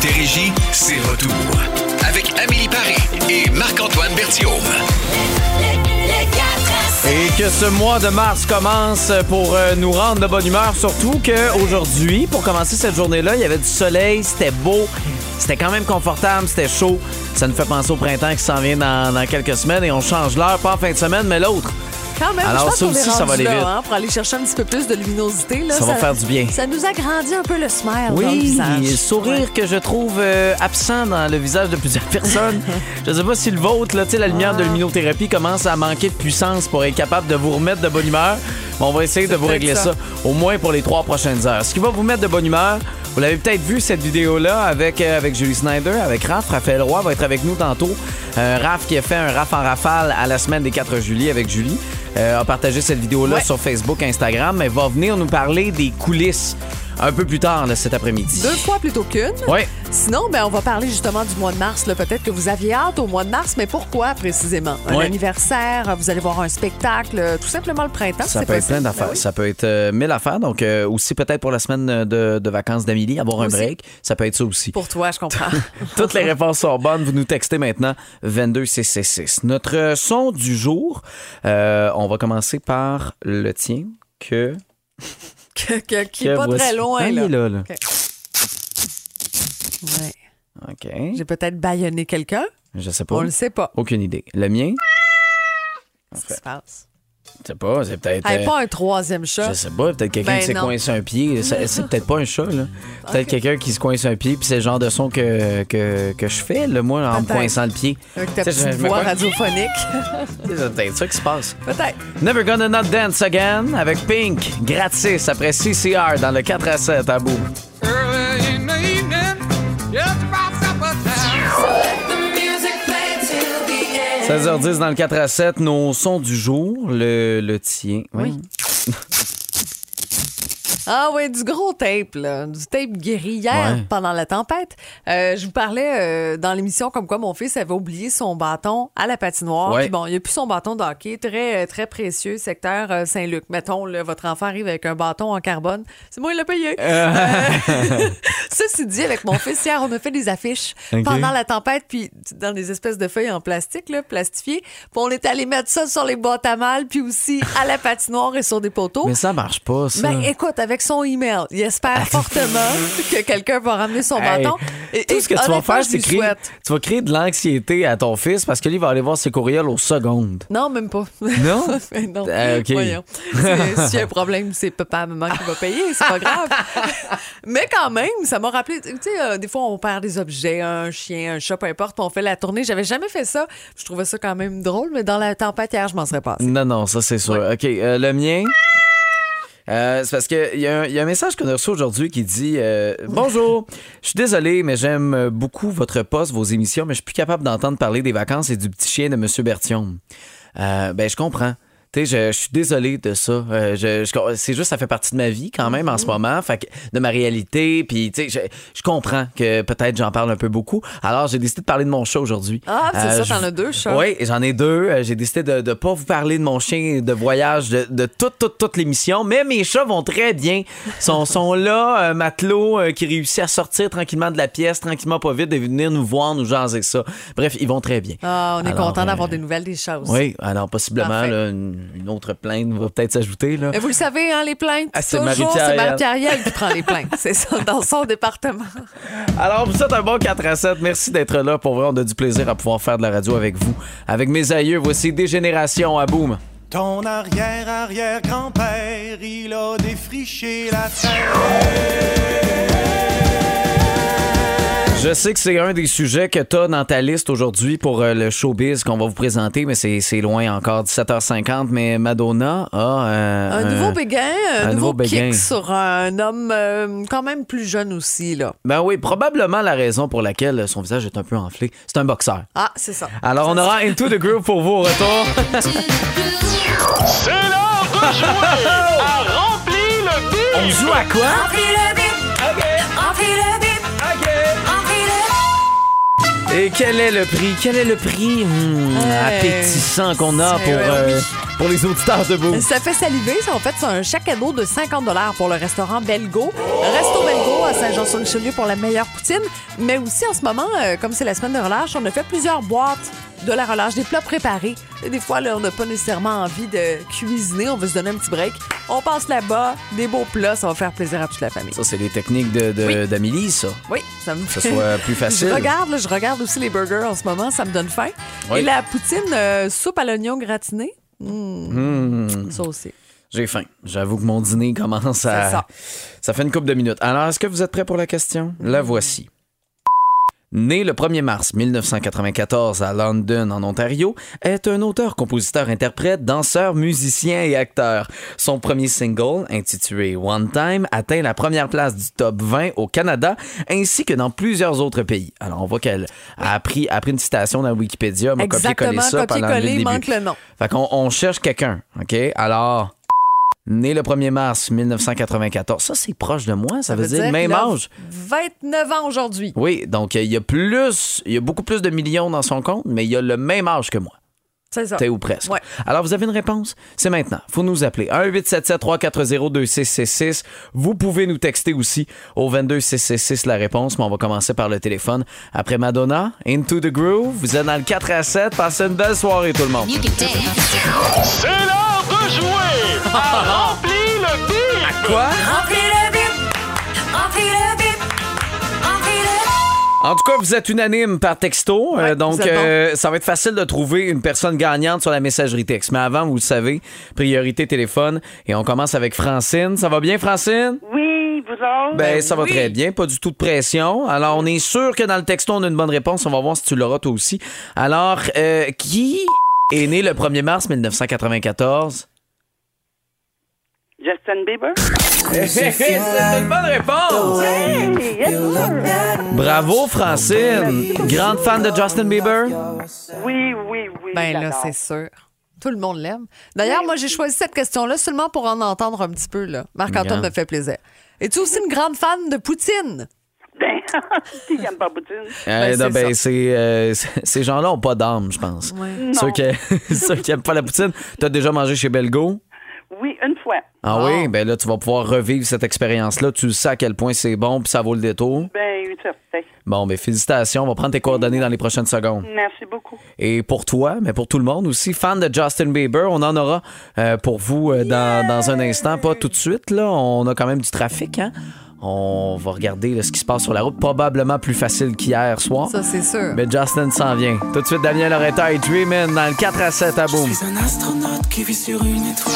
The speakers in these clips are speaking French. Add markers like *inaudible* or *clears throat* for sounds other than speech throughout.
Montérégie, c'est retour. Avec Amélie Paris et Marc-Antoine Berthiaume. Et que ce mois de mars commence pour euh, nous rendre de bonne humeur, surtout qu'aujourd'hui, pour commencer cette journée-là, il y avait du soleil, c'était beau, c'était quand même confortable, c'était chaud. Ça nous fait penser au printemps qui s'en vient dans, dans quelques semaines et on change l'heure, pas en fin de semaine, mais l'autre. Quand même, Alors, je pense ça aussi, ça va aller là, vite. hein, pour aller chercher un petit peu plus de luminosité. Là, Ça va faire du bien. Ça nous agrandit un peu le smile dans le Oui, visage. le sourire que je trouve euh, absent dans le visage de plusieurs *laughs* personnes. je sais pas si le vôtre, là, la lumière Ah. de luminothérapie commence à manquer de puissance pour être capable de vous remettre de bonne humeur. Mais on va essayer de vous régler ça. ça. au moins pour les trois prochaines heures. Ce qui va vous mettre de bonne humeur, vous l'avez peut-être vu cette vidéo-là avec, euh, avec Julie Snyder, avec Raph. Raphaël Roy va être avec nous tantôt. Euh, Raph qui a fait un Raph en rafale à la semaine des 4 juillet avec Julie. euh, a partagé cette vidéo-là Ouais. sur Facebook, Instagram, mais va venir nous parler des coulisses un peu plus tard là, cet après-midi. Deux fois plutôt qu'une. Oui. Sinon, ben, on va parler justement du mois de mars. Peut-être que vous aviez hâte au mois de mars, mais pourquoi précisément? Un anniversaire, vous allez voir un spectacle, euh, tout simplement le printemps. Ça c'est peut être plein d'affaires. Ben oui. Ça peut être euh, mille affaires. Donc, euh, aussi peut-être pour la semaine de, de vacances d'Amélie, avoir un break. Ça peut être ça aussi. Pour toi, je comprends. *laughs* Toutes les réponses sont bonnes. Vous nous textez maintenant 22666. Notre euh, son du jour, euh, on va commencer par le tien que. *laughs* que, que- qui que est pas voici. très loin. Ah, là. là, là. OK. Ouais. J'ai peut-être baïonné quelqu'un. Je sais pas. On le sait pas. Aucune idée. Le mien, Ce qui se passe? Je sais pas. C'est peut-être. Hey, euh, pas un troisième chat. Je sais pas, peut-être quelqu'un Ben qui s'est coincé un pied. *laughs* C'est peut-être pas un chat, là. Peut-être quelqu'un qui se coince un pied, puis c'est le genre de son que, que, que je fais, là, moi, en me coinçant le pied. Avec ta petite je voix radiophonique. *laughs* C'est peut-être ça qui se passe. peut-être. Never Gonna Not Dance Again avec Pink, gratis après CCR dans le 4 à 7 à bout. 16h10 dans le 4 à 7, nos sons du jour, le, le tien. Oui. *laughs* Ah oui, du gros tape, là. Du tape guéri hier Ouais. pendant la tempête. Euh, je vous parlais euh, dans l'émission comme quoi mon fils avait oublié son bâton à la patinoire. Ouais. Puis bon, il a plus son bâton de hockey, très, euh, très précieux, secteur Saint-Luc. Mettons, là, votre enfant arrive avec un bâton en carbone. C'est moi, il l'a payé. Euh, *laughs* Ceci dit, avec mon fils, hier, on a fait des affiches pendant la tempête, puis dans des espèces de feuilles en plastique, là, plastifiées. Puis on est allé mettre ça sur les boîtes à mal, puis aussi à la patinoire et sur des poteaux. Mais ça marche pas, ça. Ben, écoute, avec son email, il espère fortement que quelqu'un va ramener son Hey, bâton. Et- tout ce que tu vas faire, c'est créer, tu vas créer de l'anxiété à ton fils parce que lui va aller voir ses courriels aux secondes. Non, même pas. Non? *laughs* Non. Ah, ok. Voyons. *laughs* S'il y a un problème, c'est papa, maman qui va payer, c'est pas grave. *laughs* Mais quand même, ça m'a rappelé, tu sais, euh, des fois, on perd des objets, un chien, un chat, peu importe, puis on fait la tournée. J'avais jamais fait ça. Je trouvais ça quand même drôle, mais dans la tempête hier, je m'en serais passé. Non, non, ça c'est sûr. OK, euh, le mien. Euh, c'est parce qu'il y, y a un message qu'on a reçu aujourd'hui qui dit euh, Bonjour, je suis désolé, mais j'aime beaucoup votre poste, vos émissions, mais je suis plus capable d'entendre parler des vacances et du petit chien de M. Berthiaume. Euh, ben, je comprends. Tu sais, je, je suis désolé de ça. Euh, je, je- c'est juste, ça fait partie de ma vie quand même en ce moment, fait que, de ma réalité. Puis, tu sais, je, je comprends que peut-être j'en parle un peu beaucoup. Alors, j'ai décidé de parler de mon chat aujourd'hui. Ah, c'est ça, je- t'en as deux chats. Oui, j'en ai deux. Euh, J'ai décidé de ne pas vous parler de mon chien de voyage de, de toute, toute, toute l'émission, mais mes chats vont très bien. Ils sont, *laughs* sont là, un matelot euh, qui réussit à sortir tranquillement de la pièce, tranquillement pas vite, et venir nous voir, nous jaser ça. Bref, ils vont très bien. Ah, on est Alors, content d'avoir euh, des nouvelles des choses. Oui, alors possiblement là, une, une autre plainte va peut-être s'ajouter. Là. Mais vous le savez, hein, les plaintes, Ah, c'est toujours, Marie-Pierre c'est. Marie-Pierre qui prend les plaintes. C'est ça, dans son département. Alors, vous êtes un bon 4 à 7. Merci d'être là. Pour vrai, on a du plaisir à pouvoir faire de la radio avec vous. Avec mes aïeux, voici Dégénération à Boom. Ton arrière-arrière-grand-père, il a défriché la terre. Je sais que c'est un des sujets que tu as dans ta liste aujourd'hui pour euh, le showbiz qu'on va vous présenter, mais c'est c'est loin encore, 17h50. Mais Madonna a. euh, Un nouveau béguin, un, un nouveau, nouveau béguin. kick sur un homme euh, quand même plus jeune aussi. là. Ben oui, probablement la raison pour laquelle son visage est un peu enflé. C'est un boxeur. Ah, c'est ça. Alors, on aura Into the Groove pour vous au retour. C'est l'heure de jouer *laughs* à Rempli le but. On joue à quoi? Et quel est le prix? Quel est le prix hmm, appétissant qu'on a pour, euh, pour les auditeurs de Boom? Ça fait saliver. ça. En fait, c'est un chèque cadeau de 50 pour le restaurant Belgo. Resto Belgo à Saint-Jean-sur-Richelieu pour la meilleure poutine. Mais aussi, en ce moment, euh, comme c'est la semaine de relâche, on a fait plusieurs boîtes de la relâche, des plats préparés. Et des fois, là, on n'a pas nécessairement envie de cuisiner, on veut se donner un petit break. On passe là-bas, des beaux plats, ça va faire plaisir à toute la famille. Ça, c'est les techniques de- de- Oui. d'Amélie, ça. Oui, ça me Que ce soit plus *laughs* facile. Je regarde, là, je regarde aussi les burgers en ce moment, ça me donne faim. Oui. Et la poutine euh, soupe à l'oignon gratiné, hmm, ça aussi. J'ai faim. J'avoue que mon dîner commence à. C'est ça. Ça fait une couple de minutes. Alors, est-ce que vous êtes prêts pour la question? La voici. Né le 1er mars 1994 à London, en Ontario, est un auteur, compositeur, interprète, danseur, musicien et acteur. Son premier single, intitulé One Time, atteint la première place du top 20 au Canada ainsi que dans plusieurs autres pays. Alors, on voit qu'elle a appris, a pris une citation dans Wikipédia, m'a copié-collé ça pendant le début. manque le nom. Fait qu'on on cherche quelqu'un, OK? Alors, né le 1er mars 1994, ça c'est proche de moi, ça, veut, dire, qu'il même âge. 29 ans aujourd'hui. Oui, donc euh, il y a plus, il y a beaucoup plus de millions dans son compte, mais il y a le même âge que moi. C'est ça. T'es ou presque? Ouais. Alors, vous avez une réponse? C'est maintenant. Faut nous appeler. 1-877-340-2666. Vous pouvez nous texter aussi au 22666 la réponse, mais on va commencer par le téléphone. Après Madonna, Into the Groove, vous êtes dans le 4 à 7. Passez une belle soirée, tout le monde. C'est l'heure de jouer *laughs* à Remplis le bip. Quoi? En tout cas, vous êtes unanime par texto, euh, donc euh, ça va être facile de trouver une personne gagnante sur la messagerie texte. Mais avant, vous le savez, priorité téléphone. Et on commence avec Francine. Ça va bien, Francine? Oui, vous autres? Ben, ça va oui. très bien, pas du tout de pression. Alors, on est sûr que dans le texto, on a une bonne réponse. On va voir si tu l'auras toi aussi. Alors, euh, qui est né le 1er mars 1994? Justin Bieber? *laughs* C'est une bonne réponse! Hey, yes, sir. Bravo, Francine! Grande fan de Justin Bieber? Oui, oui, oui. Ben là, c'est sûr. Tout le monde l'aime. D'ailleurs, moi, j'ai choisi cette question-là seulement pour en entendre un petit peu. là. Marc-Antoine me fait plaisir. Es-tu aussi une grande fan de Poutine? Ben, *laughs* qui n'aime pas Poutine? Euh, Ben, non, c'est ben, euh, ces gens-là ont pas d'âme, je pense. Ceux qui, *laughs* ceux qui aiment pas la poutine. T'as déjà mangé chez Belgo? Oui, une fois. Ah Oh. oui? Ben là, tu vas pouvoir revivre cette expérience-là. Tu sais à quel point c'est bon puis ça vaut le détour. Ben, certain. Bon, ben félicitations. On va prendre tes coordonnées dans les prochaines secondes. Merci beaucoup. Et pour toi, mais pour tout le monde aussi, fan de Justin Bieber, on en aura euh, pour vous euh, dans, dans un instant. Pas tout de suite, là. On a quand même du trafic, hein? On va regarder là, ce qui se passe sur la route. Probablement plus facile qu'hier soir. Ça, c'est sûr. Mais Justin s'en vient. Tout de suite, Damien Loretta et Dreamin' dans le 4 à 7 à Boom. un astronaute qui vit sur une étoile.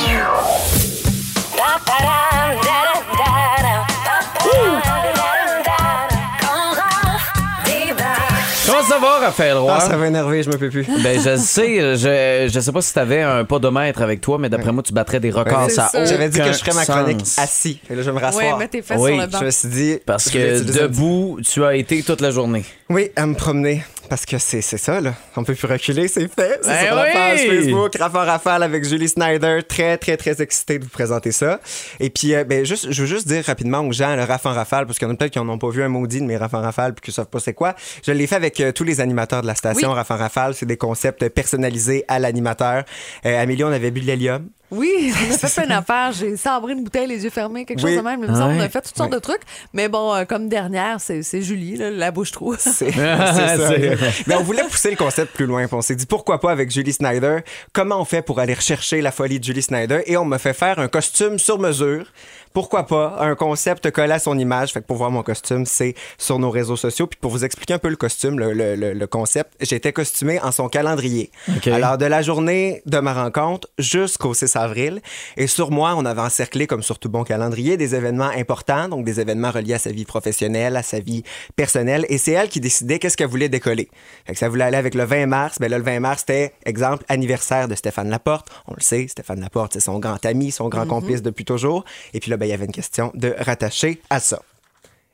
Raphaël Roy? Ah, ça va énerver, je me peux plus. Ben, je sais, je, je sais pas si t'avais un podomètre avec toi, mais d'après moi, tu battrais des records. Ça. J'avais dit que je ferais ma chronique sens. assis. Et là, je vais me Oui, rasseoir. mets tes fesses Oui, sur le banc. je me suis dit. Parce que debout, tu as été toute la journée. Oui, à me promener. Parce que c'est c'est ça, là. On peut plus reculer, c'est fait. C'est Ben sur la oui! page Facebook, Rafale Rafale avec Julie Snyder. Très, très, très excité de vous présenter ça. Et puis, euh, ben, juste, je veux juste dire rapidement aux gens, le Rafale Rafale, parce qu'il y en a peut-être qui n'en ont pas vu un maudit de mes Rafale Rafale puis qui savent pas c'est quoi. Je l'ai fait avec euh, tous les animateurs de la station. Oui. Rafale Rafale, c'est des concepts personnalisés à l'animateur. Euh, Amélie, on avait bu de l'hélium. Oui, *laughs* on a fait plein d'affaires. J'ai sabré une bouteille, les yeux fermés, quelque Oui. chose de même. Ouais. qu'on a fait toutes sortes de trucs. Mais bon, euh, comme dernière, c'est Julie, là, la bouche. *laughs* C'est ça. C'est- Mais on voulait pousser le concept plus loin. On s'est dit pourquoi pas avec Julie Snyder? Comment on fait pour aller rechercher la folie de Julie Snyder? Et on m'a fait faire un costume sur mesure. Pourquoi pas un concept collé à son image. Fait que pour voir mon costume, c'est sur nos réseaux sociaux. Puis pour vous expliquer un peu le costume, le, le- le- le concept, j'étais costumé en son calendrier. Alors de la journée de ma rencontre jusqu'au 6 avril. Et sur moi, on avait encerclé, comme sur tout bon calendrier, des événements importants, donc des événements reliés à sa vie professionnelle, à sa vie personnelle. Et c'est elle qui décidait qu'est-ce qu'elle voulait décoller. Fait que ça voulait aller avec le 20 mars. Ben là, le 20 mars, c'était, exemple, anniversaire de Stéphane Laporte. On le sait, Stéphane Laporte, c'est son grand ami, son grand complice depuis toujours. Et puis là, ben, il y avait une question de rattacher à ça.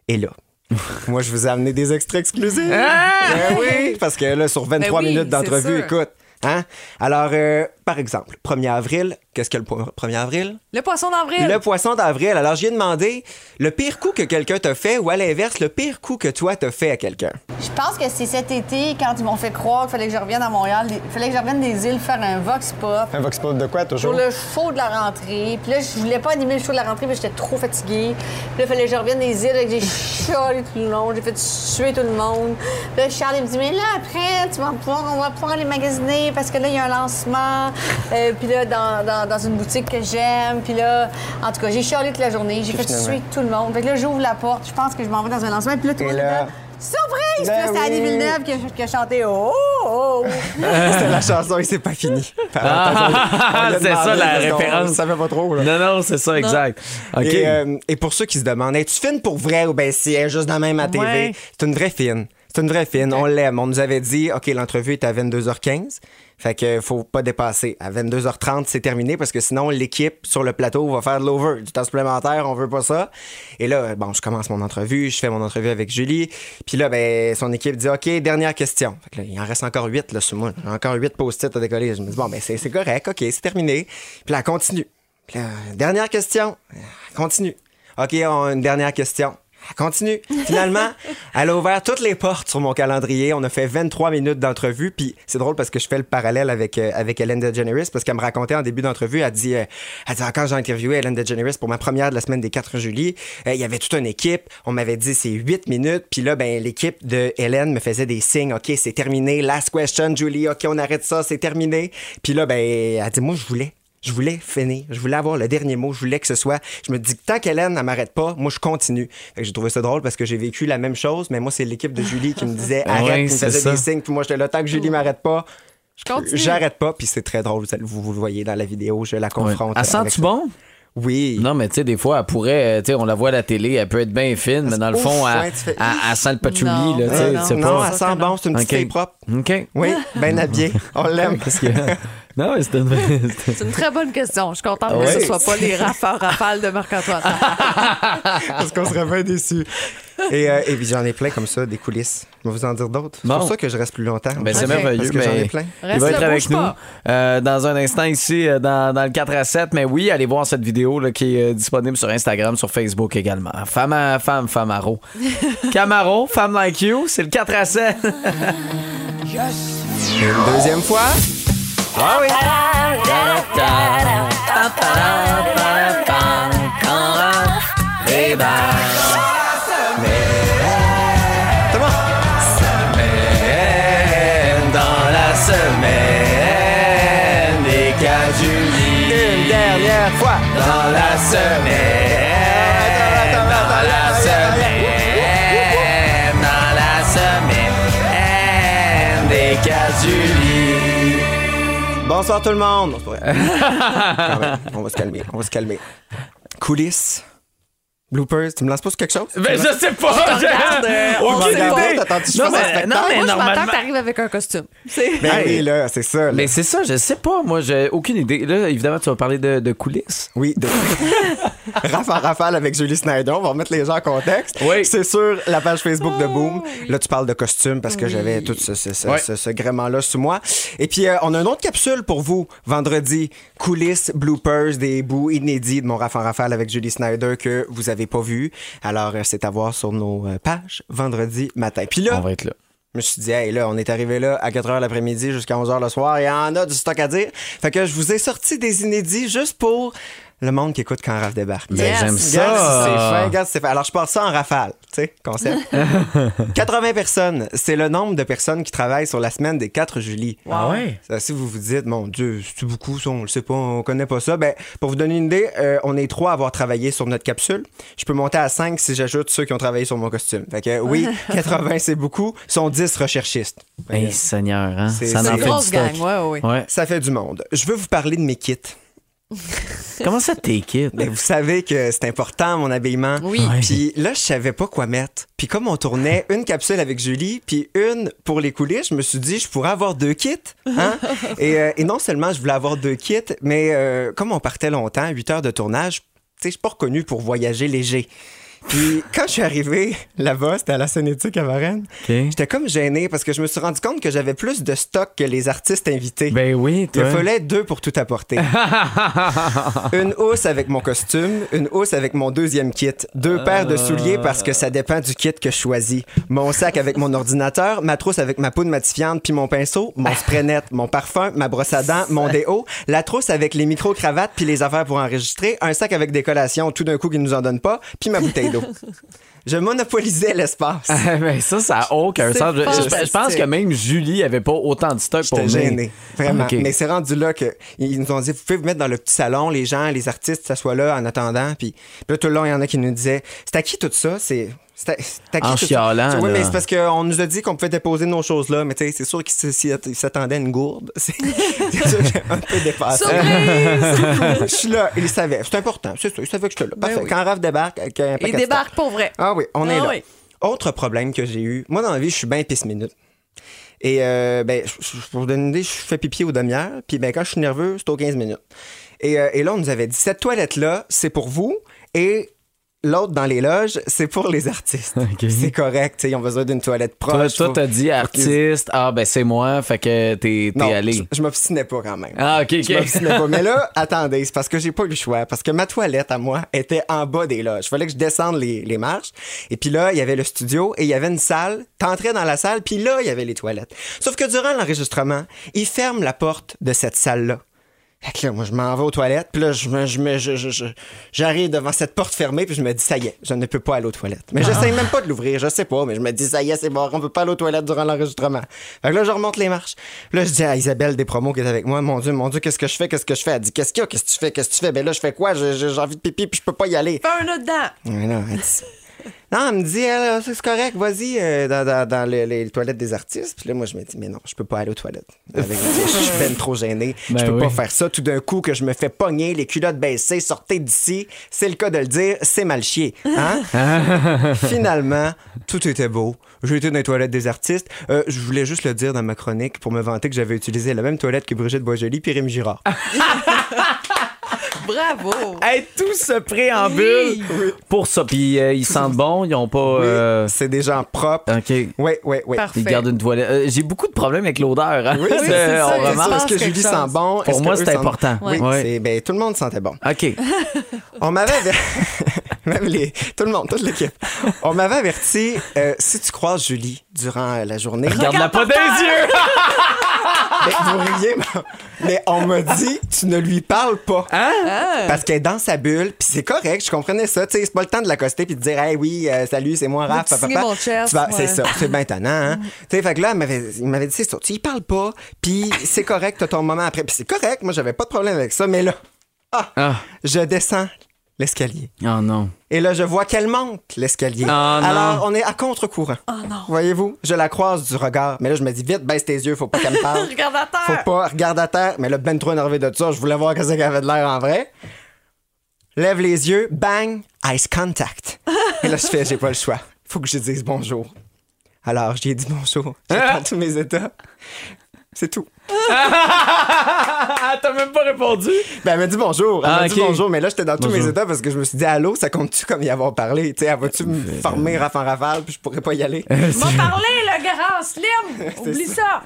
Et là, *laughs* moi, je vous ai amené des extraits exclusifs. Ben oui, parce que là, sur 23 Ben oui, minutes d'entrevue, écoute. Hein? Alors, euh, par exemple, 1er avril, qu'est-ce que le po- 1er avril? Le poisson d'avril. Le poisson d'avril. Alors, j'ai demandé le pire coup que quelqu'un t'a fait ou à l'inverse, le pire coup que toi t'as fait à quelqu'un? Je pense que c'est cet été, quand ils m'ont fait croire qu'il fallait que je revienne à Montréal, il fallait que je revienne des îles faire un Vox Pop. Un vox pop de quoi, toujours? Pour le show de la rentrée. Puis là, je voulais pas animer le show de la rentrée, que j'étais trop fatiguée. Puis là, il fallait que je revienne des îles, et que j'ai chialé tout le long, j'ai fait tuer tout le monde. Puis là, Charles, il me dit, mais là, après, tu vas pouvoir, on va pouvoir aller magasiner, parce que là, il y a un lancement. Euh, puis là, dans, dans- dans une boutique que j'aime. Puis là, en tout cas, j'ai chialé toute la journée, j'ai fait tuer tout le monde. Fait que là, j'ouvre la porte, je pense que je m'en vais dans un lancement. Puis là, tout le monde là-. Surprise! Ben c'est Annie oui. Villeneuve qui a, qui a chanté Oh! oh. *laughs* C'était la chanson et c'est pas fini. Ah, c'est ça la référence. Ça fait pas trop, là. Non, non, c'est ça, exact. OK. Et, euh, et pour ceux qui se demandent, es-tu fine pour vrai ou ben si elle est juste dans la même à TV? Ouais. C'est une vraie fine. C'est une vraie fine. On l'aime. On nous avait dit, OK, l'entrevue est à 22h15. Fait que faut pas dépasser. À 22h30, c'est terminé parce que sinon, l'équipe sur le plateau va faire de l'over. Du temps supplémentaire, on veut pas ça. Et là, bon, je commence mon entrevue, je fais mon entrevue avec Julie. Puis là, ben, son équipe dit, OK, dernière question. Fait que là, il en reste encore 8 là, sur moi. Encore 8 post-it à décoller. Je me dis, bon, ben, c'est correct. OK, c'est terminé. Puis là, elle continue. Puis là, dernière question. Continue. OK, on une dernière question. Elle Continue. Finalement, *laughs* elle a ouvert toutes les portes sur mon calendrier. On a fait 23 minutes d'entrevue. Puis c'est drôle parce que je fais le parallèle avec, euh, avec Ellen DeGeneres parce qu'elle me racontait en début d'entrevue, elle dit, euh, elle dit, Ah, quand j'ai interviewé Ellen DeGeneres pour ma première de la semaine des 4 juillet, euh, il y avait toute une équipe. On m'avait dit c'est 8 minutes. Puis là, ben, l'équipe de Hélène me faisait des signes. OK, c'est terminé. Last question, Julie. OK, on arrête ça. C'est terminé. Puis là, ben, elle dit, moi, je voulais je voulais finir, je voulais avoir le dernier mot, je voulais que ce soit. Je me dis que tant qu'Hélène, elle m'arrête pas, moi je continue. Que j'ai trouvé ça drôle parce que j'ai vécu la même chose, mais moi c'est l'équipe de Julie qui me disait Ah arrête, oui, qui me c'est faisait ça. des signes, puis moi j'étais là tant que Julie m'arrête pas. Je continue. J'arrête pas, puis c'est très drôle. Vous, vous, le voyez dans la vidéo, je la Ouais. confronte. Elle sent-tu bon? Oui. Non, mais tu sais, des fois, elle pourrait, euh, tu sais, on la voit à la télé, elle peut être bien fine, mais dans le Ouf, fond, elle, ouais, fais- elle- elle sent le patchouli, Non, là, tu sais, Euh, non, pas. elle sent bon, c'est une petite Ok. fille propre. OK. Oui, *laughs* bien habillée. On l'aime. *laughs* Y a? Non, mais c'était une... *laughs* C'est une très bonne question. Je suis contente Ouais. que ce soit pas les rafales rafales de Marc-Antoine. *laughs* Parce qu'on serait bien déçus. Et, euh, et puis j'en ai plein comme ça, des coulisses. Je vais vous en dire d'autres. C'est pour ça que je reste plus longtemps. Ben, c'est merveilleux, Parce que j'en ai plein. il va être avec nous euh, dans un instant ici, euh, dans, dans le 4 à 7. Mais oui, allez voir cette vidéo là, qui est disponible sur Instagram, sur Facebook également. Femme à femme, Famaro. *laughs* Camaro, Femme Like You, c'est le 4 à 7. Une deuxième fois. Ah oui. Semaine des 4 juillet. Une dernière fois. Dans la semaine. Bonsoir tout le monde. Non, c'est pas vrai. Quand même, on va se calmer. On va se calmer. Coulisses. Bloopers. Tu me lances pas sur quelque chose? Ben, je sais pas. regarde, euh, Aucune on idée. Non, mais, non, mais Moi, je m'attends que t'arrives avec un costume. Ben oui, là, c'est ça. là. Mais c'est ça, je sais pas. Moi, j'ai aucune idée. Là, évidemment, tu vas parler de, de coulisses. Oui, de... *laughs* Rafale Rafale avec Julie Snyder. On va remettre les gens en contexte. Oui. C'est sur la page Facebook de Boom. Là, tu parles de costume parce que j'avais tout ce, ce, ce- ce gréement-là sous moi. Et puis, euh, on a une autre capsule pour vous vendredi. Coulisses, bloopers, des bouts inédits de mon Rafale Rafale avec Julie Snyder que vous avez pas vu. Alors, euh, c'est à voir sur nos euh, pages vendredi matin. Puis là, On va être là. je me suis dit, hey, là, on est arrivé là à 4 h l'après-midi jusqu'à 11 h le soir. Il y en a du stock à dire. Fait que je vous ai sorti des inédits juste pour le monde qui écoute quand Raph débarque. Ben, Yes. j'aime ça. c'est fin, regarde fin. Alors, je pars ça en rafale, tu sais, concept. *laughs* 80 personnes, c'est le nombre de personnes qui travaillent sur la semaine des 4 juillet. Ah ouais? Ça, si vous vous dites, mon Dieu, c'est beaucoup, ça, on le sait pas, on connaît pas ça. Ben, pour vous donner une idée, euh, on est trois à avoir travaillé sur notre capsule. Je peux monter à 5 si j'ajoute ceux qui ont travaillé sur mon costume. Fait que oui, *laughs* 80 c'est beaucoup, sont 10 recherchistes. Hey, Seigneur, hein? Ça en fait du gang, ouais, ouais. Ouais. Ça fait du monde. Je veux vous parler de mes kits. *laughs* Comment ça, t'es kid? Ben, vous savez que c'est important, mon habillement. Oui. Ouais. Puis là, je savais pas quoi mettre. Puis comme on tournait une capsule avec Julie, puis une pour les coulisses, je me suis dit, je pourrais avoir deux kits. Hein? *laughs* et, euh, et non seulement je voulais avoir deux kits, mais euh, comme on partait longtemps, 8 heures de tournage, je suis pas reconnu pour voyager léger. Puis quand je suis arrivé là-bas, c'était à la Sonétique à Varennes, OK. j'étais comme gêné parce que je me suis rendu compte que j'avais plus de stock que les artistes invités. Ben oui, Il toi. me fallait deux pour tout apporter. *laughs* une housse avec mon costume, une housse avec mon deuxième kit, deux paires de souliers parce que ça dépend du kit que je choisis, mon sac avec mon ordinateur, ma trousse avec ma poudre matifiante puis mon pinceau, mon spray net, mon parfum, ma brosse à dents, mon déo, la trousse avec les micro-cravates puis les affaires pour enregistrer, un sac avec des collations tout d'un coup qui nous en donne pas, puis ma bouteille d'eau. Je monopolisais l'espace. ben ça, ça n'a aucun sens. Je, je- je pense que même Julie avait pas autant de stock pour gêné, vraiment. Mais c'est rendu là que ils nous ont dit, vous pouvez vous mettre dans le petit salon, les gens, les artistes, s'assoient là en attendant. Puis, puis là, tout le long, il y en a qui nous disaient, c'est à qui tout ça? C'est En chialant, Oui, là. mais c'est parce qu'on nous a dit qu'on pouvait déposer nos choses là, mais tu sais, c'est sûr qu'ils s'attendaient à une gourde. *laughs* C'est sûr que j'ai un peu dépassé. *laughs* Je suis là, ils savaient. C'est important, c'est ça. Ils savaient que j'étais là. Parfait. Ben oui. Quand Raph débarque, avec un Il débarque pour vrai. ah oui, on est Ah là. oui. Autre problème que j'ai eu, moi dans la vie, je suis bien pisse minute. Et euh, ben, pour vous donner une idée, je fais pipi aux demi-heures, puis ben, quand je suis nerveux, c'est aux 15 minutes. Et, euh, et là, on nous avait dit, cette toilette-là, c'est pour vous, et l'autre dans les loges, c'est pour les artistes. *laughs* C'est correct, ils ont besoin d'une toilette Toi, proche. toi, t'as dit artiste. Ah, ben c'est moi. Fait que t'es allé. je, je m'obstinais pas quand même. Ah, ok, Je ok. m'obstinais pas. Mais là, *laughs* attendez, c'est parce que j'ai pas eu le choix. Parce que ma toilette à moi était en bas des loges. Il fallait que je descende les, les marches. Et puis là, il y avait le studio et il y avait une salle. T'entrais dans la salle, puis là, il y avait les toilettes. Sauf que durant l'enregistrement, ils ferment la porte de cette salle-là. Fait que là, moi, je m'en vais aux toilettes, puis là, je me- je me- je- je- je- j'arrive devant cette porte fermée, puis je me dis, ça y est, je ne peux pas aller aux toilettes. Mais j'essaye même pas de l'ouvrir, je sais pas, mais je me dis, ça y est, c'est bon, on peut pas aller aux toilettes durant l'enregistrement. Fait que là, je remonte les marches. Puis là, je dis à Isabelle des promos qui est avec moi, mon Dieu, mon Dieu, qu'est-ce que je fais, qu'est-ce que je fais? Elle dit, qu'est-ce qu'il y a, qu'est-ce que tu fais, qu'est-ce que tu fais? Ben là, je fais quoi? J'ai j'ai envie de pipi, puis je peux pas y aller. Fais un autre dent. Non, elle me dit, elle, c'est correct, vas-y euh, dans, dans- dans les, les toilettes des artistes. Puis là, moi, je me dis, mais non, je peux pas aller aux toilettes. Avec- je suis ben trop gêné. Ben je peux oui. pas faire ça tout d'un coup que je me fais pogner, les culottes baissées, sortez d'ici. C'est le cas de le dire, c'est mal chier. Hein? *laughs* Finalement, tout était beau. J'ai été dans les toilettes des artistes. Euh, je voulais juste le dire dans ma chronique pour me vanter que j'avais utilisé la même toilette que Brigitte Boisjoli puis Rémi Girard. *laughs* Bravo. Hey, tout ce préambule pour ça. Puis euh, ils sentent bon, ils ont pas. Oui, euh, C'est des gens propres. OK. Oui, oui, oui. Parfait. Ils gardent une toilette. Euh, J'ai beaucoup de problèmes avec l'odeur. Hein? Oui, c'est ça. on remarque. parce passe que Julie chose. sent bon? Pour Est-ce moi, c'est sentent- important. Oui, Ouais. ben, tout le monde sentait bon. OK. *laughs* On m'avait averti. *laughs* Même les... Tout le monde, toute l'équipe. On m'avait averti, euh, si tu croises Julie durant la journée, Garde-la pas des yeux! *laughs* Ben, vous riez, mais- mais on m'a dit, tu ne lui parles pas. Hein? Parce qu'elle est dans sa bulle, puis c'est correct, je comprenais ça. Tu sais, c'est pas le temps de l'accoster puis de dire, hey, oui, euh, salut, c'est moi, Raph, papa. vas- ouais. C'est ça, c'est bien tannant, hein. Tu sais, fait que là, il m'avait- il m'avait dit, c'est ça, tu y parles pas, puis c'est correct, t'as ton moment après. Puis c'est correct, moi, j'avais pas de problème avec ça, mais là, ah, Ah. je descends l'escalier. Oh non. Et là, je vois qu'elle monte l'escalier. Ah, non. Alors, on est à contre-courant. Voyez-vous? Je la croise du regard. Mais là, je me dis, vite, baisse tes yeux, faut pas qu'elle me *laughs* parle. Regarde à terre. Faut pas, regarde à terre. Mais là, ben trop énervé de ça. Je voulais voir qu'est-ce qu'elle avait de l'air en vrai. Lève les yeux, bang, eyes contact. *laughs* Et là, je fais, j'ai pas le choix. Faut que je dise bonjour. Alors, j'ai dit bonjour. *laughs* J'attends tous mes états. C'est tout. Ah, *laughs* t'as même pas répondu? Ben, elle m'a dit bonjour. Elle Ah, m'a dit bonjour, mais là, j'étais dans tous Bonjour. mes états parce que je me suis dit, allô, ça compte-tu comme y avoir parlé? Tu sais, va-tu me former raf en rafale puis je pourrais pas y aller? M'a parlé, le grand slim. *laughs* Oublie ça.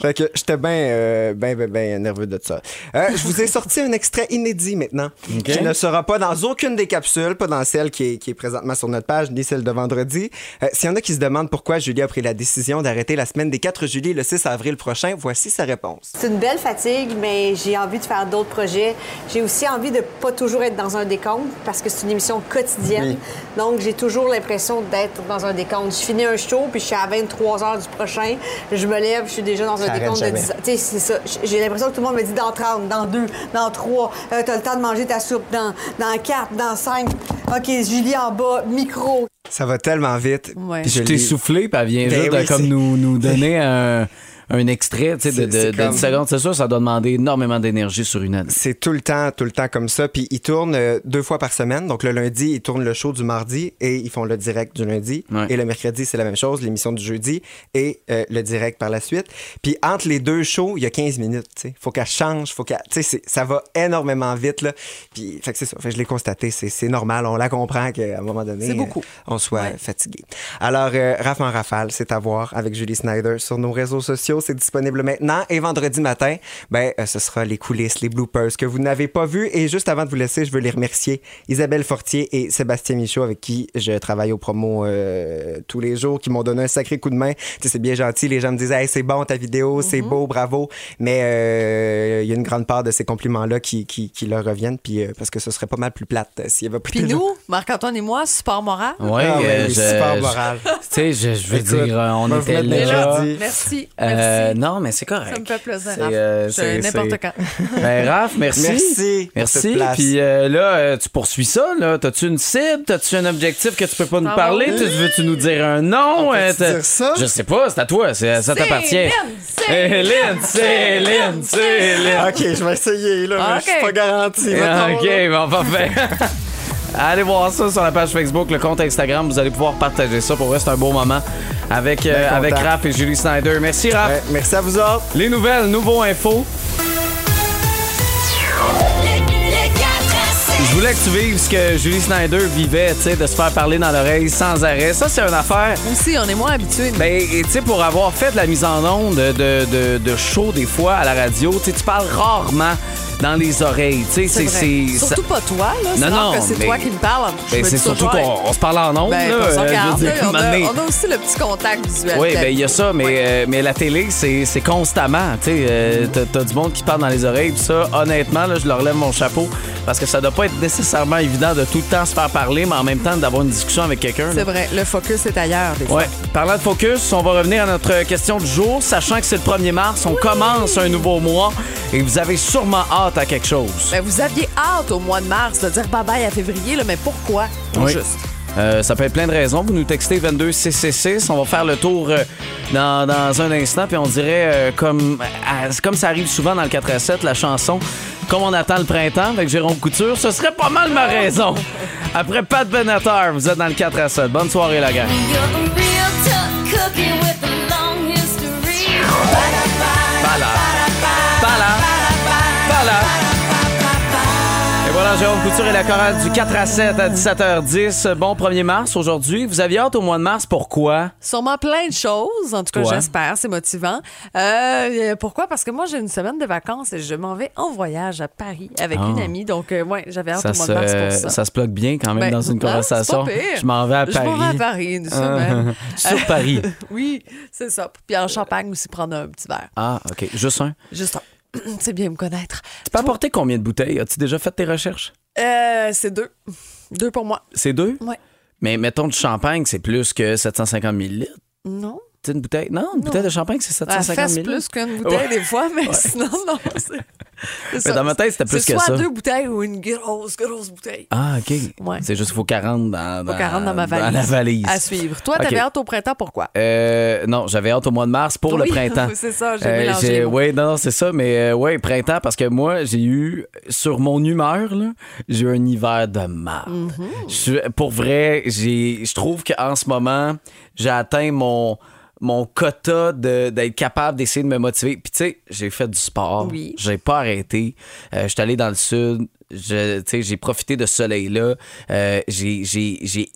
Fait que j'étais bien euh, ben, ben, ben nerveux de ça. Euh, je vous ai sorti un extrait inédit maintenant, qui ne sera pas dans aucune des capsules, pas dans celle qui est, qui est présentement sur notre page, ni celle de vendredi. Euh, S'il y en a qui se demandent pourquoi Julie a pris la décision d'arrêter la semaine des 4 juillet le 6 avril prochain, voici sa réponse. C'est une belle fatigue, mais j'ai envie de faire d'autres projets. J'ai aussi envie de pas toujours être dans un décompte parce que c'est une émission quotidienne. Oui. Donc, j'ai toujours l'impression d'être dans un décompte. Je finis un show, puis je suis à 23 heures du prochain. Je me lève, je suis déjà dans un Ça décompte de arrête 10 heures. Tu sais, c'est ça. J'ai l'impression que tout le monde me dit dans 30, dans 2, dans 3. Euh, T'as le temps de manger ta soupe dans, dans 4, dans 5. OK, Julie en bas, micro. Ça va tellement vite. Ouais. Puis Je t'ai soufflé, puis elle vient Ben juste de comme nous, nous *laughs* donner un, un extrait tu sais, de, C'est- de, c'est de comme- 10 secondes, c'est sûr, ça doit demander énormément d'énergie sur une année. C'est tout le temps, tout le temps comme ça. Puis ils tournent euh, deux fois par semaine. Donc le lundi, ils tournent le show du mardi et ils font le direct du lundi. Ouais. Et le mercredi, c'est la même chose, l'émission du jeudi et euh, le direct par la suite. Puis entre les deux shows, il y a 15 minutes. Il faut qu'elle change, faut qu'elle. Tu sais, c'est- ça va énormément vite. Là. Puis fait que c'est ça. Fait que je l'ai constaté. C'est c'est normal. On la comprend qu'à un moment donné, C'est beaucoup. euh, on soit Ouais. fatigué. Alors, euh, Raph en rafale, c'est à voir avec Julie Snyder sur nos réseaux sociaux. C'est disponible maintenant. Et vendredi matin, ben, euh, ce sera les coulisses, les bloopers que vous n'avez pas vus. Et juste avant de vous laisser, je veux les remercier. Isabelle Fortier et Sébastien Michaud, avec qui je travaille au promo euh, tous les jours, qui m'ont donné un sacré coup de main. Tu sais, c'est bien gentil. Les gens me disent, hey, c'est bon ta vidéo, c'est beau, bravo. Mais euh, il y a une grande part de ces compliments-là qui, qui, qui leur reviennent. Puis, euh, parce que ce serait pas mal plus plate euh, s'il y avait pas Puis nous, Marc-Antoine et moi, support moral. Ouais, Ah ouais, euh, je- moral. Tu sais, je, je veux Écoute, dire, on était là. Merci. Euh, non, mais c'est correct. Ça me fait plaisir, C'est, Raph. euh, c'est- n'importe quand. *laughs* Ben, Raph, merci. Merci Merci. Puis euh, là, euh, tu poursuis ça. là. T'as-tu une cible? T'as-tu un objectif que tu peux pas nous va parler? Tu veux-tu nous dire un nom? Euh, t'as- dire ça? Je sais pas, c'est à toi. c'est- Ça t'appartient. Céline, Céline, Céline, Céline. OK, je vais essayer, là, mais je suis pas garanti. Ah, OK, bon, parfait. *laughs* Allez voir ça sur la page Facebook, le compte Instagram. Vous allez pouvoir partager ça. Pour vrai, c'est un beau moment avec, euh, avec Raph et Julie Snyder. Merci, Raph. Ouais, merci à vous autres. Les nouvelles, nouveaux infos. Voulais que tu vives ce que Julie Snyder vivait, tu sais, de se faire parler dans l'oreille sans arrêt. Ça, c'est une affaire. Aussi, on est moins habitués. Ben, tu sais, pour avoir fait de la mise en onde de, de, de show des fois à la radio, tu sais, tu parles rarement dans les oreilles. Tu sais, C'est Surtout pas toi, là. C'est Non, non, que c'est mais- toi qui me parles. Je Ben, c'est surtout qu'on on se parle en ondes. Ben, là, euh, dire, on, a, donné. on a aussi le petit contact visuel. Oui, ben il y a ça, mais, euh, mais la télé, c'est constamment. Tu sais, euh, t'as- t'as du monde qui parle dans les oreilles, puis ça, honnêtement, là, je leur lève mon chapeau parce que ça doit pas être nécessairement évident de tout le temps se faire parler, mais en même temps d'avoir une discussion avec quelqu'un. C'est vrai, le focus est ailleurs des. Ouais. Parlant de focus, on va revenir à notre question du jour, sachant que c'est le 1er mars, on commence un nouveau mois et vous avez sûrement hâte à quelque chose. Ben, vous aviez hâte au mois de mars de dire bye bye à février, là, mais pourquoi? Oui. Juste. Euh, ça peut être plein de raisons. Vous nous textez 22666. On va faire le tour euh, dans, dans un instant. Puis on dirait, euh, comme, euh, comme ça arrive souvent dans le 4 à 7, la chanson Comme on attend le printemps avec Jérôme Couture, ce serait pas mal ma raison. Après Pat Benatar, vous êtes dans le 4 à 7. Bonne soirée, la gang. Jérôme Couture et la chorale du 4 à 7 à 17h10. Bon 1er mars aujourd'hui. Vous aviez hâte au mois de mars, pourquoi? Sûrement plein de choses. En tout cas, j'espère. C'est motivant. Euh, pourquoi? Parce que moi, j'ai une semaine de vacances et je m'en vais en voyage à Paris avec Ah. une amie. Donc, euh, ouais, j'avais hâte Ça au mois de mars pour ça. ça se bloque bien quand même Ben, dans une hein, conversation. Je m'en vais à Je Paris. m'en vais à Paris une semaine. *laughs* Sur Paris. *laughs* oui, c'est ça. Puis en Champagne aussi, prendre un petit verre. Ah, OK. Juste un? Juste un. *clears throat* C'est bien me connaître. Tu peux apporter combien de bouteilles? As-tu déjà fait tes recherches? Euh, c'est deux. Deux pour moi. C'est deux? Ouais. Mais mettons du champagne, c'est plus que 750 millilitres. Non. Une bouteille. Non, une bouteille de champagne, c'est Elle 750 fesse millilitres. plus qu'une bouteille Ouais. des fois, mais sinon, non. c'est- c'est Mais ça. dans ma tête, c'était plus C'est que soit ça. deux bouteilles ou une grosse, grosse bouteille. Ah, OK. Ouais. C'est juste qu'il faut 40 dans, Faut 40 dans ma valise. dans la valise. À suivre. Toi, t'avais hâte au printemps, pourquoi? Euh, non, j'avais hâte au mois de mars pour le printemps. *laughs* c'est ça, j'ai mélangé les mots. Oui, non, non, c'est ça, mais euh, ouais, printemps, parce que moi, j'ai eu, sur mon humeur, là, j'ai eu un hiver de marde. Suis- Pour vrai, j'ai, je trouve qu'en ce moment, j'ai atteint mon, mon quota de- d'être capable d'essayer de me motiver. Puis, tu sais, j'ai fait du sport. Oui. J'ai pas arrêté. Euh, je suis allé dans le sud. Je- tu sais, J'ai profité de ce soleil-là. Euh, j'ai-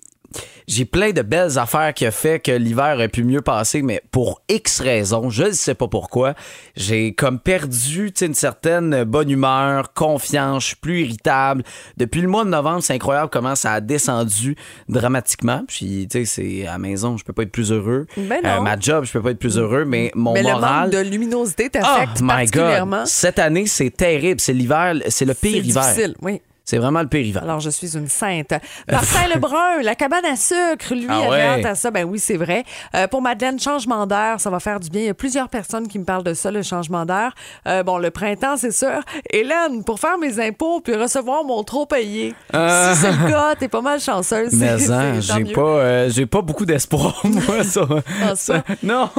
j'ai plein de belles affaires qui a fait que l'hiver aurait pu mieux passer, mais pour X raisons, je ne sais pas pourquoi, j'ai comme perdu une certaine bonne humeur, confiance, je suis plus irritable. Depuis le mois de novembre, c'est incroyable comment ça a descendu dramatiquement. Puis, tu sais, c'est à la maison, je peux pas être plus heureux. Ben non. Euh, ma job, je peux pas être plus heureux, mais mon mais le moral... manque de luminosité Oh t'affecte my particulièrement. God! Cette année, c'est terrible. C'est l'hiver, c'est le C'est pire hiver. difficile, oui. C'est vraiment le hiver. Alors, je suis une sainte. Martin *laughs* Lebrun, la cabane à sucre, lui, Ah hâte à ça. Ben oui, c'est vrai. Euh, pour Madeleine, changement d'air, ça va faire du bien. Il y a plusieurs personnes qui me parlent de ça, le changement d'air. Euh, bon, le printemps, c'est sûr. Hélène, pour faire mes impôts puis recevoir mon trop payé. Ah. Si c'est le cas, t'es pas mal chanceuse. Mais *laughs* C'est- hein, j'ai pas, euh, j'ai pas beaucoup d'espoir, *laughs* moi, ça. Ça- non.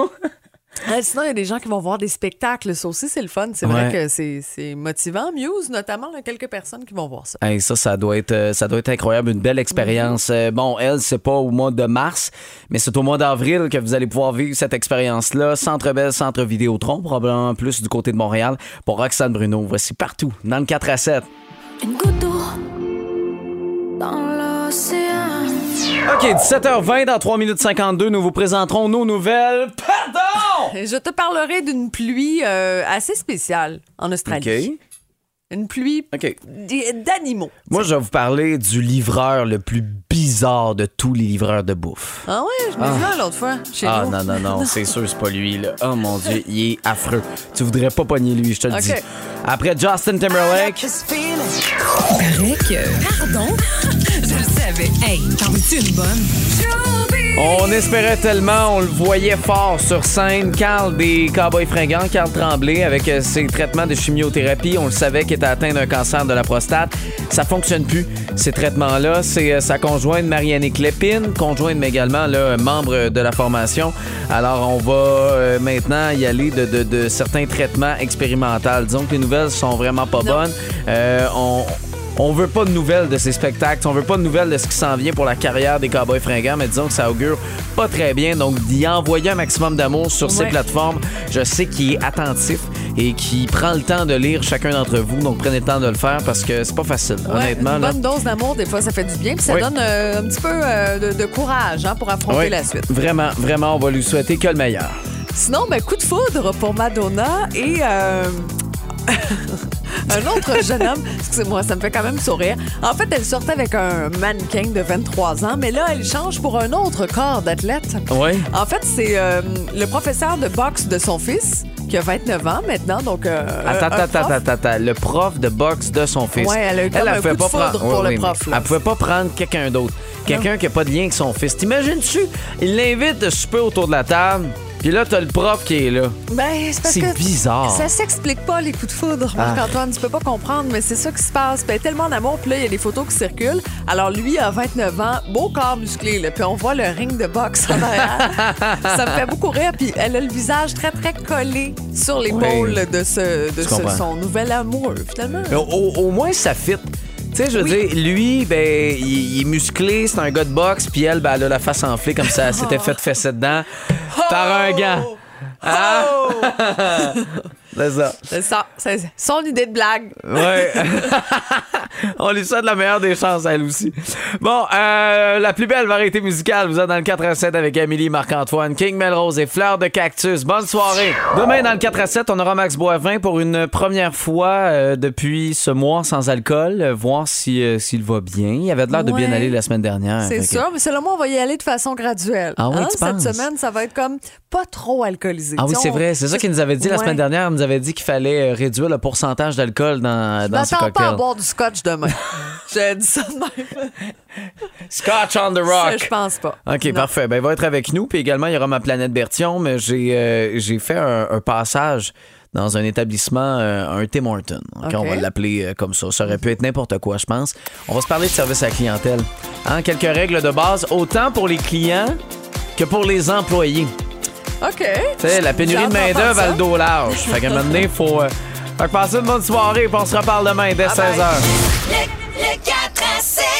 Ah, sinon, il y a des gens qui vont voir des spectacles. Ça aussi, c'est le fun. C'est Ouais. vrai que c'est c'est motivant. Muse, notamment, il y a quelques personnes qui vont voir ça. Hey, ça, ça doit être, euh, ça doit être incroyable, une belle expérience. Euh, bon, elle, c'est pas au mois de mars, mais c'est au mois d'avril que vous allez pouvoir vivre cette expérience-là. Centre Bell, Centre Vidéotron, probablement plus du côté de Montréal, pour Roxane Bruno. Voici partout, dans le 4 à 7. Une goutte d'eau dans l'océan. OK, 17h20, dans 3 minutes 52, nous vous présenterons nos nouvelles. Je te parlerai d'une pluie euh, assez spéciale en Australie. OK. Une pluie d'animaux. Moi, je vais vous parler du livreur le plus bizarre de tous les livreurs de bouffe. Ah ouais, je me dis là l'autre fois, chez Ah non, non, non, *laughs* c'est sûr, c'est pas lui. Là. Oh mon Dieu, il est affreux. Tu voudrais pas pogner lui, je te le OK. dis. Après Justin Timberlake, Paraît que. Pardon? *laughs* Je le savais. Hey, t'en veux-tu une bonne? On espérait tellement, on le voyait fort sur scène. Carl des Cowboys fringants, Carl Tremblay, avec euh, ses traitements de chimiothérapie, on le savait qu'il était atteint d'un cancer de la prostate. Ça fonctionne plus, ces traitements-là. C'est euh, sa conjointe Marianne Clépine, conjointe mais également là, membre de la formation. Alors, on va euh, maintenant y aller de, de- de certains traitements expérimentaux. Disons que les nouvelles sont vraiment pas bonnes. Euh, on, on veut pas de nouvelles de ces spectacles. On veut pas de nouvelles de ce qui s'en vient pour la carrière des Cowboys fringants, mais disons que ça augure pas très bien. Donc, d'y envoyer un maximum d'amour sur ces plateformes. Je sais qu'il est attentif et qu'il prend le temps de lire chacun d'entre vous. Donc, prenez le temps de le faire parce que c'est pas facile, Ouais, honnêtement. une là. bonne dose d'amour, des fois, ça fait du bien. Puis ça Oui. donne euh, un petit peu euh, de, de courage hein, pour affronter Oui, la suite. Vraiment, vraiment, on va lui souhaiter que le meilleur. Sinon, ben, coup de foudre pour Madonna et euh, *laughs* un autre jeune homme. Excusez-moi, ça me fait quand même sourire. En fait, elle sortait avec un mannequin de 23 ans, mais là, elle change pour un autre corps d'athlète. Oui. En fait, c'est euh, le professeur de boxe de son fils, qui a 29 ans maintenant. Donc, euh, Attends, un attends, prof. attends, attends. Le prof de boxe de son fils. Ouais, elle a eu comme un coup de foudre prendre- pour le prof, là. Elle pouvait pas prendre quelqu'un d'autre. Quelqu'un qui a pas de lien avec son fils. T'imagines-tu? Il l'invite à souper autour de la table. Puis là, t'as le prof qui est là. Ben, c'est parce C'est que bizarre. Ça s'explique pas, les coups de foudre, Marc-Antoine. Tu peux pas comprendre, mais c'est ça qui se passe. Est tellement d'amour, puis là, il y a des photos qui circulent. Alors, lui a 29 ans, beau corps musclé, là, puis on voit le ring de boxe en arrière. *laughs* ça me fait beaucoup rire. Puis elle a le visage très, très collé sur l'épaule Oui. de, ce, de ce- son nouvel amoureux, finalement. Mais au, au moins, ça fit. Tu sais, je veux Oui. dire, lui, ben, il, il est musclé, c'est un gars de boxe, puis elle, ben, elle a la face enflée comme ça, elle s'était *laughs* fait fesser dedans par un gant. Hein? *laughs* c'est ça. C'est ça. C'est son idée de blague. Ouais. *laughs* *laughs* On lui souhaite la meilleure des chances elle aussi. Bon, euh, la plus belle variété musicale, vous êtes dans le 4 à 7 avec Amélie, Marc-Antoine, King Melrose et Fleur de Cactus. Bonne soirée. Demain, dans le 4 à 7, on aura Max Boivin pour une première fois euh, depuis ce mois sans alcool, euh, voir si, s'il va bien. Il avait l'air de bien aller la semaine dernière. C'est sûr, mais selon moi, on va y aller de façon graduelle. Ah oui, Hein, Cette penses? semaine, ça va être comme pas trop alcoolisé. Ah oui, c'est vrai. C'est ça qu'il nous avait dit la semaine dernière. Il nous avait dit qu'il fallait euh, réduire le pourcentage d'alcool dans, dans ses m'attends pas à boire du scotch demain. *laughs* J'ai dit ça de même. *laughs* Scotch on the Ça, rock. je pense pas. OK, Non. parfait. Ben, il va être avec nous. Puis également, il y aura ma planète Bertion. Mais j'ai euh, fait un, un passage dans un établissement, euh, un Tim Horton. On va l'appeler euh, comme ça. Ça aurait pu être n'importe quoi, je pense. On va se parler de service à la clientèle. Hein, quelques règles de base, autant pour les clients que pour les employés. OK. Tu sais, la pénurie de main-d'œuvre a le dos large. Fait qu'à un moment donné, il faut. Euh, fait que passez une bonne soirée. Puis on se reparle demain dès Bye bye. 16h.